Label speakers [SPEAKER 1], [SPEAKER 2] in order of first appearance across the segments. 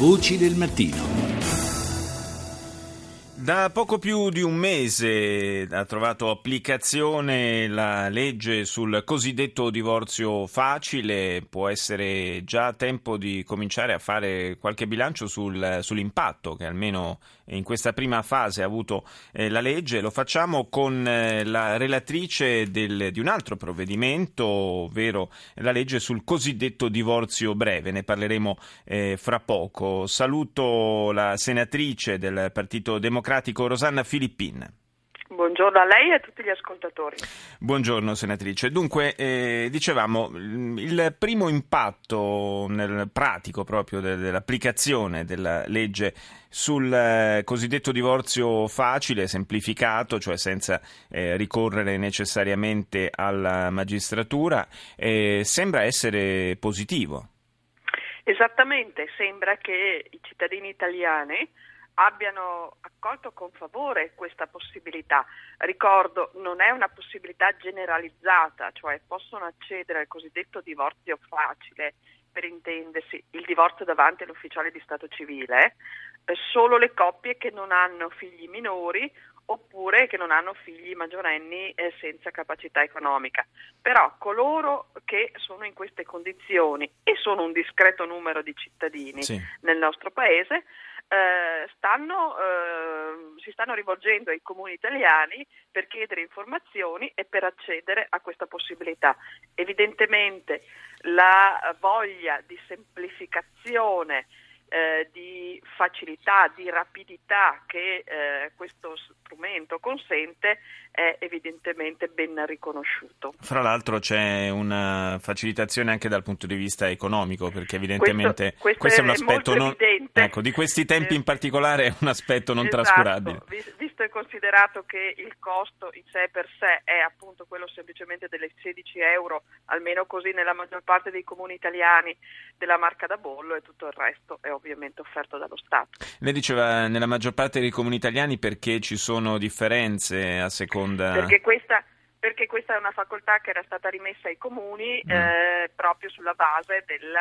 [SPEAKER 1] Voci del mattino.
[SPEAKER 2] Da poco più di un mese ha trovato applicazione la legge sul cosiddetto divorzio facile, può essere già tempo di cominciare a fare qualche bilancio sul, sull'impatto che almeno in questa prima fase ha avuto eh, la legge. Lo facciamo con eh, la relatrice del, di un altro provvedimento, ovvero la legge sul cosiddetto divorzio breve, ne parleremo eh, fra poco. Saluto la senatrice del Partito Democratico Rosanna Filippin.
[SPEAKER 3] Buongiorno a lei e a tutti gli ascoltatori.
[SPEAKER 2] Buongiorno senatrice. Dunque, eh, dicevamo, il primo impatto nel pratico proprio dell'applicazione della legge sul eh, cosiddetto divorzio facile, semplificato, cioè senza eh, ricorrere necessariamente alla magistratura, eh, sembra essere positivo.
[SPEAKER 3] Esattamente, sembra che i cittadini italiani abbiano accolto con favore questa possibilità. Ricordo, non è una possibilità generalizzata, cioè possono accedere al cosiddetto divorzio facile, per intendersi il divorzio davanti all'ufficiale di Stato civile, eh, solo le coppie che non hanno figli minori oppure che non hanno figli maggiorenni eh, senza capacità economica. Però coloro che sono in queste condizioni, e sono un discreto numero di cittadini sì. nel nostro Paese, eh, stanno, eh, si stanno rivolgendo ai comuni italiani per chiedere informazioni e per accedere a questa possibilità. Evidentemente la voglia di semplificazione eh, di facilità, di rapidità che eh, questo strumento consente è evidentemente ben riconosciuto.
[SPEAKER 2] Fra l'altro c'è una facilitazione anche dal punto di vista economico perché evidentemente
[SPEAKER 3] questo, questo, questo
[SPEAKER 2] è un aspetto non, ecco, di questi tempi in particolare è un aspetto non
[SPEAKER 3] esatto,
[SPEAKER 2] trascurabile.
[SPEAKER 3] Visto e considerato che il costo in sé per sé è appunto quello semplicemente delle 16 euro, almeno così nella maggior parte dei comuni italiani della marca da bollo e tutto il resto è ovviamente offerto dallo Stato.
[SPEAKER 2] Lei diceva nella maggior parte dei comuni italiani perché ci sono differenze a seconda...
[SPEAKER 3] Perché questa, perché questa è una facoltà che era stata rimessa ai comuni mm. eh, proprio sulla base del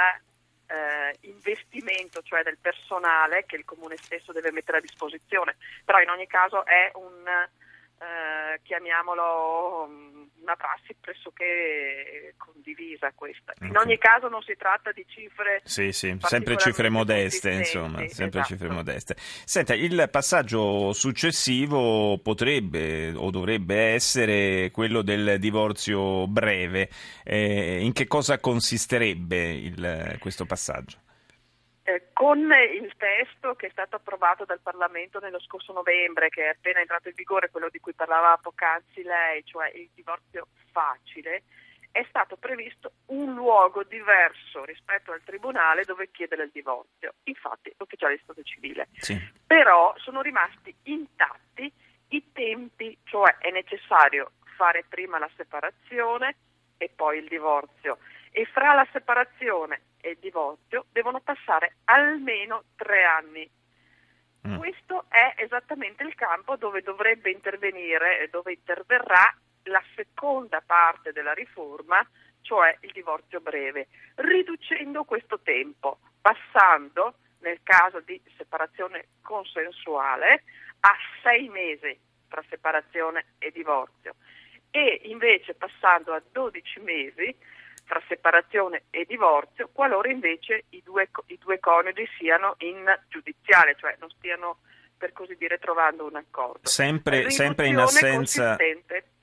[SPEAKER 3] eh, investimento, cioè del personale che il comune stesso deve mettere a disposizione. Però in ogni caso è un eh, chiamiamolo una prassi pressoché condivisa questa. In okay. ogni caso non si tratta di cifre
[SPEAKER 2] Sì, sì, sempre cifre modeste, insomma, sempre esatto. cifre modeste. Senta, il passaggio successivo potrebbe o dovrebbe essere quello del divorzio breve. Eh, in che cosa consisterebbe il, questo passaggio?
[SPEAKER 3] Eh, con il testo che è stato approvato dal Parlamento nello scorso novembre, che è appena entrato in vigore, quello di cui parlava poc'anzi lei, cioè il divorzio facile, è stato previsto un luogo diverso rispetto al tribunale dove chiedere il divorzio, infatti l'ufficiale di Stato civile.
[SPEAKER 2] Sì.
[SPEAKER 3] Però sono rimasti intatti i tempi, cioè è necessario fare prima la separazione e poi il divorzio e fra la separazione e divorzio devono passare almeno tre anni. Mm. Questo è esattamente il campo dove dovrebbe intervenire e dove interverrà la seconda parte della riforma, cioè il divorzio breve, riducendo questo tempo, passando nel caso di separazione consensuale a sei mesi tra separazione e divorzio e invece passando a 12 mesi tra separazione e divorzio, qualora invece i due, i due coniugi siano in giudiziale, cioè non stiano per così dire trovando un accordo.
[SPEAKER 2] Sempre, sempre in assenza...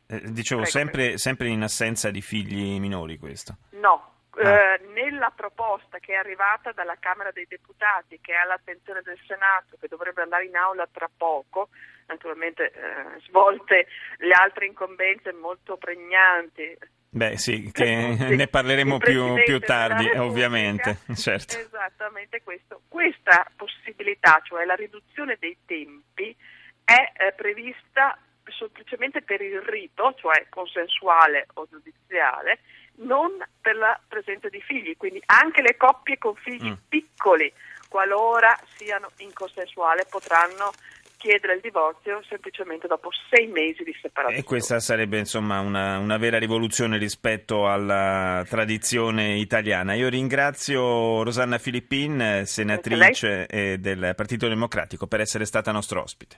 [SPEAKER 2] Eh, dicevo, sempre, sempre, in assenza di figli minori questo?
[SPEAKER 3] No, ah. eh, nella proposta che è arrivata dalla Camera dei Deputati, che è all'attenzione del Senato, che dovrebbe andare in aula tra poco, naturalmente eh, svolte le altre incombenze molto pregnanti
[SPEAKER 2] Beh sì, che ne parleremo più, più, tardi ovviamente. Certo.
[SPEAKER 3] Esattamente questo. Questa possibilità, cioè la riduzione dei tempi, è eh, prevista semplicemente per il rito, cioè consensuale o giudiziale, non per la presenza di figli, quindi anche le coppie con figli mm. piccoli, qualora siano inconsensuale, potranno chiedere il divorzio semplicemente dopo sei mesi di separazione.
[SPEAKER 2] E questa sarebbe insomma una, una vera rivoluzione rispetto alla tradizione italiana. Io ringrazio Rosanna Filippin, senatrice del Partito Democratico, per essere stata nostro ospite.